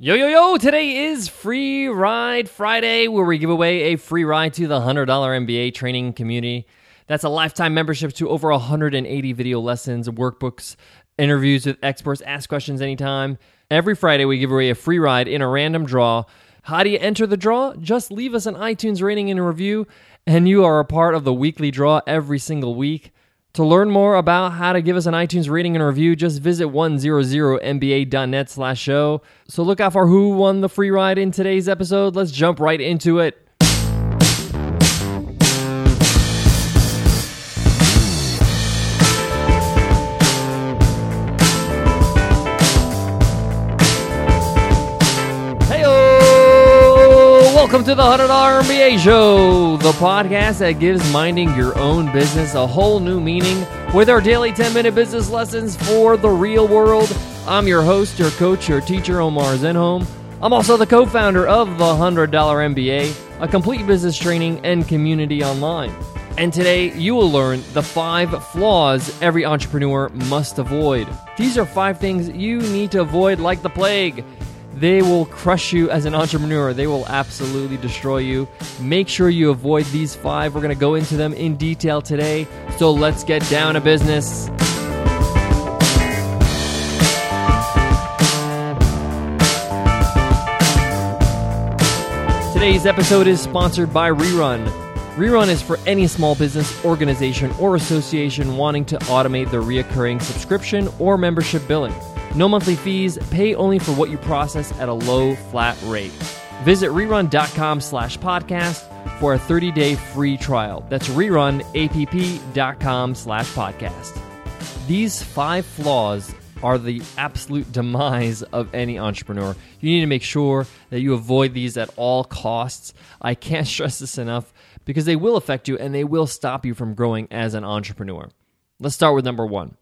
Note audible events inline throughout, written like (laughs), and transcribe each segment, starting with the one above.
Yo, yo, yo! Today is Free Ride Friday, where we give away a free ride to the $100 MBA training community. That's a lifetime membership to over 180 video lessons, workbooks, interviews with experts, ask questions anytime. Every Friday, we give away a free ride in a random draw. How do you enter the draw? Just leave us an iTunes rating and a review, and you are a part of the weekly draw every single week. To learn more about how to give us an iTunes rating and review, just visit 100mba.net slash show. So look out for who won the free ride in today's episode. Let's jump right into it. Welcome to the $100 MBA Show, the podcast that gives minding your own business a whole new meaning with our daily 10 minute business lessons for the real world. I'm your host, your coach, your teacher, Omar Zenhom. I'm also the co founder of the $100 MBA, a complete business training and community online. And today you will learn the five flaws every entrepreneur must avoid. These are five things you need to avoid like the plague. They will crush you as an entrepreneur. They will absolutely destroy you. Make sure you avoid these five. We're going to go into them in detail today. So let's get down to business. Today's episode is sponsored by Rerun. Rerun is for any small business, organization, or association wanting to automate their reoccurring subscription or membership billing. No monthly fees, pay only for what you process at a low flat rate. Visit rerun.com slash podcast for a 30-day free trial. That's rerunapp.com slash podcast. These five flaws are the absolute demise of any entrepreneur. You need to make sure that you avoid these at all costs. I can't (laughs) stress this enough because they will affect you and they will stop you from growing as an entrepreneur. Let's start with number one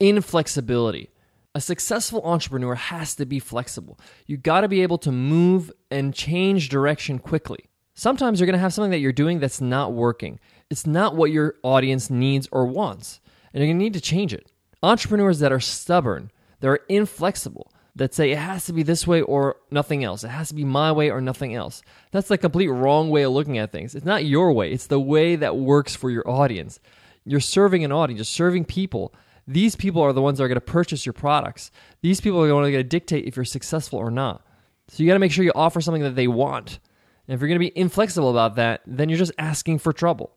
inflexibility. A successful entrepreneur has to be flexible. You got to be able to move and change direction quickly. Sometimes you're going to have something that you're doing that's not working. It's not what your audience needs or wants, and you're going to need to change it. Entrepreneurs that are stubborn, that are inflexible, that say it has to be this way or nothing else. It has to be my way or nothing else. That's the complete wrong way of looking at things. It's not your way, it's the way that works for your audience. You're serving an audience, you're serving people. These people are the ones that are going to purchase your products. These people are going to dictate if you're successful or not. So you got to make sure you offer something that they want. And if you're going to be inflexible about that, then you're just asking for trouble.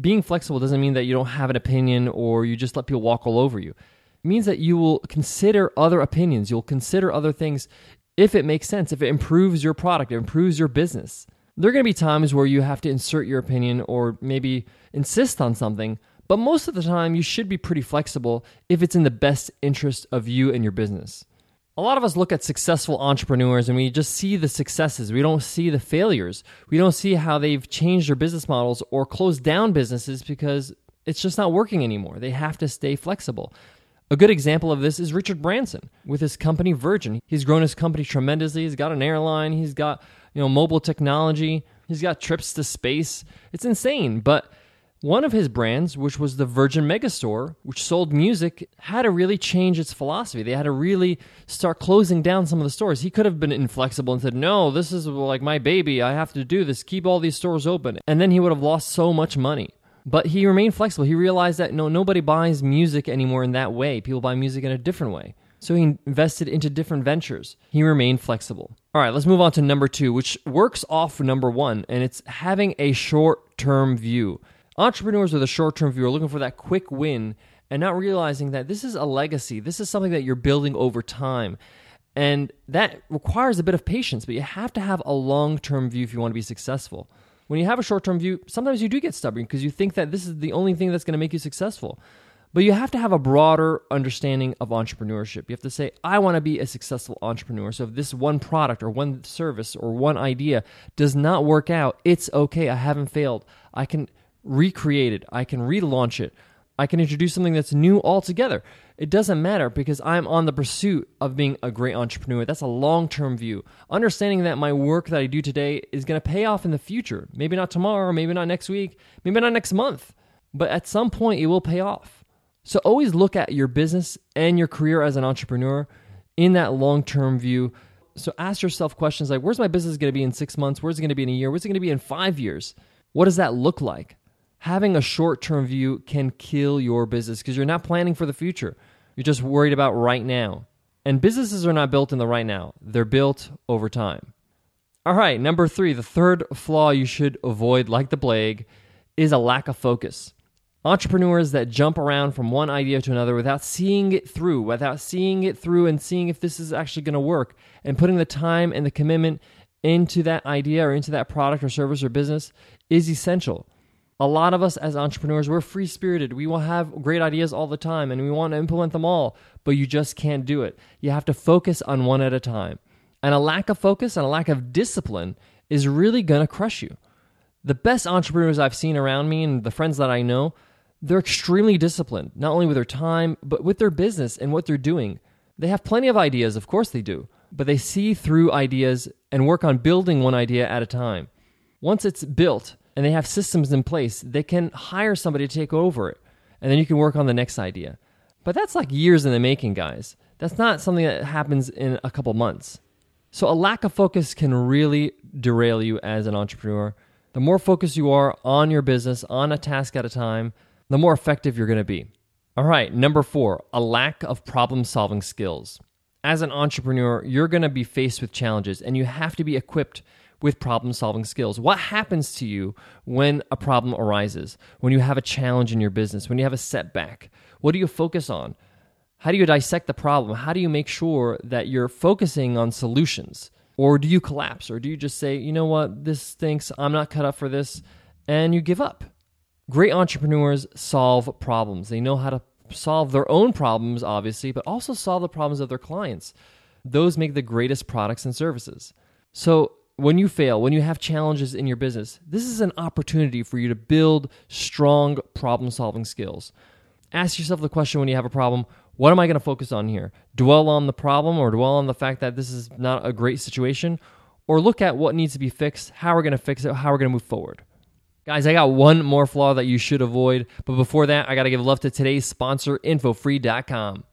Being flexible doesn't mean that you don't have an opinion or you just let people walk all over you. It means that you will consider other opinions, you'll consider other things if it makes sense, if it improves your product, it improves your business. There are going to be times where you have to insert your opinion or maybe insist on something, but most of the time you should be pretty flexible if it's in the best interest of you and your business. A lot of us look at successful entrepreneurs and we just see the successes. We don't see the failures. We don't see how they've changed their business models or closed down businesses because it's just not working anymore. They have to stay flexible. A good example of this is Richard Branson with his company Virgin. He's grown his company tremendously. He's got an airline, he's got, you know, mobile technology, he's got trips to space. It's insane, but one of his brands, which was the Virgin Megastore, which sold music, had to really change its philosophy. They had to really start closing down some of the stores. He could have been inflexible and said, No, this is like my baby. I have to do this. Keep all these stores open. And then he would have lost so much money. But he remained flexible. He realized that no, nobody buys music anymore in that way. People buy music in a different way. So he invested into different ventures. He remained flexible. All right, let's move on to number two, which works off number one, and it's having a short term view. Entrepreneurs with a short term view are looking for that quick win and not realizing that this is a legacy. This is something that you're building over time. And that requires a bit of patience, but you have to have a long term view if you want to be successful. When you have a short term view, sometimes you do get stubborn because you think that this is the only thing that's going to make you successful. But you have to have a broader understanding of entrepreneurship. You have to say, I want to be a successful entrepreneur. So if this one product or one service or one idea does not work out, it's okay. I haven't failed. I can recreate it, I can relaunch it, I can introduce something that's new altogether. It doesn't matter because I'm on the pursuit of being a great entrepreneur. That's a long term view. Understanding that my work that I do today is going to pay off in the future. Maybe not tomorrow, maybe not next week, maybe not next month, but at some point it will pay off. So always look at your business and your career as an entrepreneur in that long term view. so ask yourself questions like where's my business going to be in 6 months? Where's it going to be in a year? Where's it going to be in 5 years? What does that look like? Having a short-term view can kill your business because you're not planning for the future. You're just worried about right now. And businesses are not built in the right now. They're built over time. All right, number 3, the third flaw you should avoid like the plague is a lack of focus. Entrepreneurs that jump around from one idea to another without seeing it through, without seeing it through and seeing if this is actually going to work and putting the time and the commitment into that idea or into that product or service or business is essential. A lot of us as entrepreneurs, we're free spirited. We will have great ideas all the time and we want to implement them all, but you just can't do it. You have to focus on one at a time. And a lack of focus and a lack of discipline is really going to crush you. The best entrepreneurs I've seen around me and the friends that I know, they're extremely disciplined, not only with their time, but with their business and what they're doing. They have plenty of ideas, of course they do, but they see through ideas and work on building one idea at a time. Once it's built and they have systems in place, they can hire somebody to take over it, and then you can work on the next idea. But that's like years in the making, guys. That's not something that happens in a couple months. So a lack of focus can really derail you as an entrepreneur. The more focused you are on your business, on a task at a time, the more effective you're going to be. All right, number four, a lack of problem solving skills. As an entrepreneur, you're going to be faced with challenges and you have to be equipped with problem solving skills. What happens to you when a problem arises, when you have a challenge in your business, when you have a setback? What do you focus on? How do you dissect the problem? How do you make sure that you're focusing on solutions? Or do you collapse? Or do you just say, you know what, this stinks, I'm not cut up for this, and you give up? Great entrepreneurs solve problems. They know how to solve their own problems, obviously, but also solve the problems of their clients. Those make the greatest products and services. So, when you fail, when you have challenges in your business, this is an opportunity for you to build strong problem solving skills. Ask yourself the question when you have a problem what am I going to focus on here? Dwell on the problem or dwell on the fact that this is not a great situation? Or look at what needs to be fixed, how we're going to fix it, how we're going to move forward. Guys, I got one more flaw that you should avoid, but before that, I got to give love to today's sponsor, Infofree.com.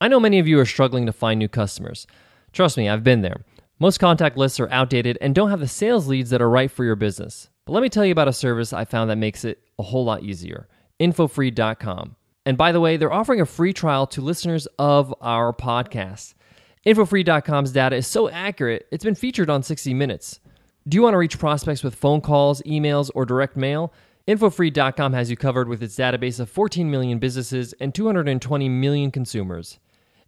I know many of you are struggling to find new customers. Trust me, I've been there. Most contact lists are outdated and don't have the sales leads that are right for your business. But let me tell you about a service I found that makes it a whole lot easier Infofree.com. And by the way, they're offering a free trial to listeners of our podcast. Infofree.com's data is so accurate, it's been featured on 60 Minutes. Do you want to reach prospects with phone calls, emails, or direct mail? Infofree.com has you covered with its database of 14 million businesses and 220 million consumers.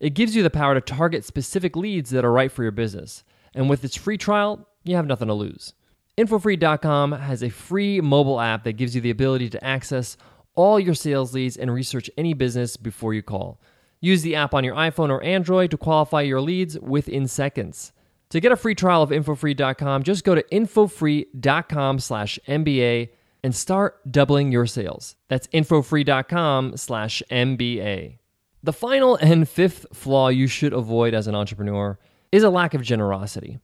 It gives you the power to target specific leads that are right for your business. And with its free trial, you have nothing to lose. Infofree.com has a free mobile app that gives you the ability to access all your sales leads and research any business before you call. Use the app on your iPhone or Android to qualify your leads within seconds. To get a free trial of infofree.com, just go to infofree.com/mba and start doubling your sales. That's infofree.com/mba. The final and fifth flaw you should avoid as an entrepreneur is a lack of generosity.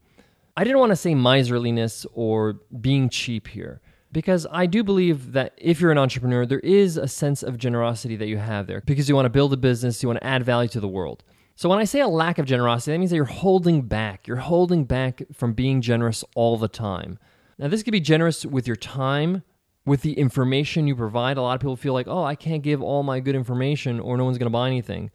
I didn't want to say miserliness or being cheap here because I do believe that if you're an entrepreneur, there is a sense of generosity that you have there because you want to build a business, you want to add value to the world. So when I say a lack of generosity, that means that you're holding back. You're holding back from being generous all the time. Now, this could be generous with your time, with the information you provide. A lot of people feel like, oh, I can't give all my good information or no one's going to buy anything.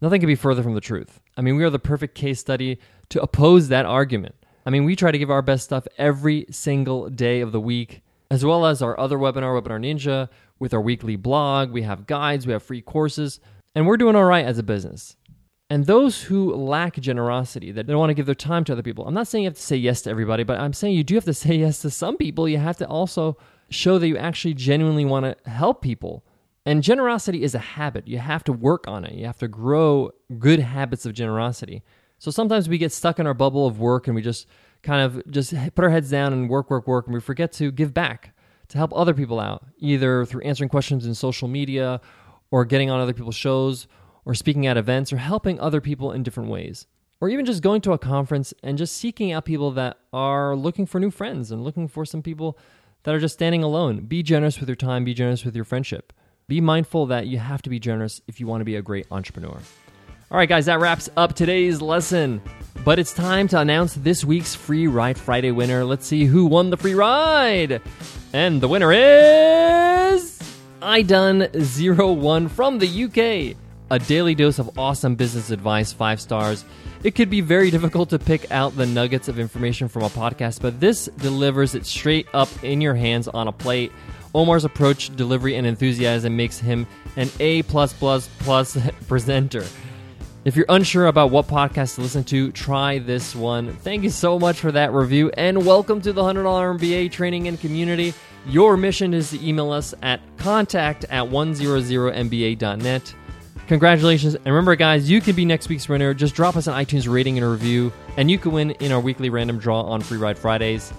Nothing could be further from the truth. I mean, we are the perfect case study to oppose that argument. I mean, we try to give our best stuff every single day of the week as well as our other webinar, Webinar Ninja, with our weekly blog. We have guides, we have free courses, and we're doing all right as a business. And those who lack generosity, that don't want to give their time to other people, I'm not saying you have to say yes to everybody, but I'm saying you do have to (laughs) say yes to some people. You have to also show that you actually genuinely want to help people. And generosity is a habit. You have to work on it. You have to grow good habits of generosity. So sometimes we get stuck in our bubble of work and we just kind of just put our heads down and work, work, work, and we forget to give back to help other people out, either through answering questions in social media or getting on other people's shows or speaking at events or helping other people in different ways. Or even just going to a conference and just seeking out people that are looking for new friends and looking for some people that are just standing alone. Be generous with your time, be generous with your friendship. Be mindful that you have to be generous if you want to be a great entrepreneur. All right, guys, that wraps up today's lesson. But it's time to announce this week's Free Ride Friday winner. Let's see who won the free ride. And the winner is iDone01 from the UK. A daily dose of awesome business advice, five stars. It could be very difficult to pick out the nuggets of information from a podcast, but this delivers it straight up in your hands on a plate. Omar's approach, delivery, and enthusiasm makes him an A plus plus plus (laughs) presenter. If you're unsure about what podcast to listen to, try this one. Thank you so much for that review, and welcome to the $100 MBA training and community. Your mission is to email us at contact at 100mba.net. Congratulations. And remember, guys, you can be next week's winner. Just drop us an iTunes rating and a review, and you can win in our weekly random draw on Free Ride Fridays.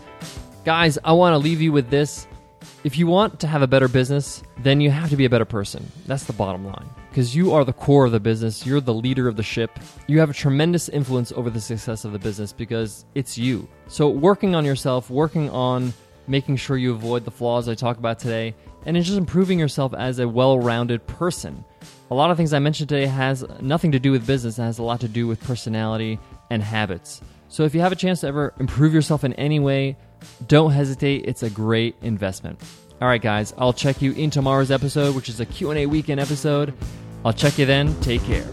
Guys, I want to leave you with this. If you want to have a better business, then you have to be a better person. That's the bottom line. Because you are the core of the business, you're the leader of the ship. You have a tremendous influence over the success of the business because it's you. So, working on yourself, working on making sure you avoid the flaws I talk about today, and just improving yourself as a well rounded person. A lot of things I mentioned today has nothing to do with business, it has a lot to do with personality and habits. So if you have a chance to ever improve yourself in any way, don't hesitate. It's a great investment. All right, guys, I'll check you in tomorrow's episode, which is a Q&A weekend episode. I'll check you then. Take care.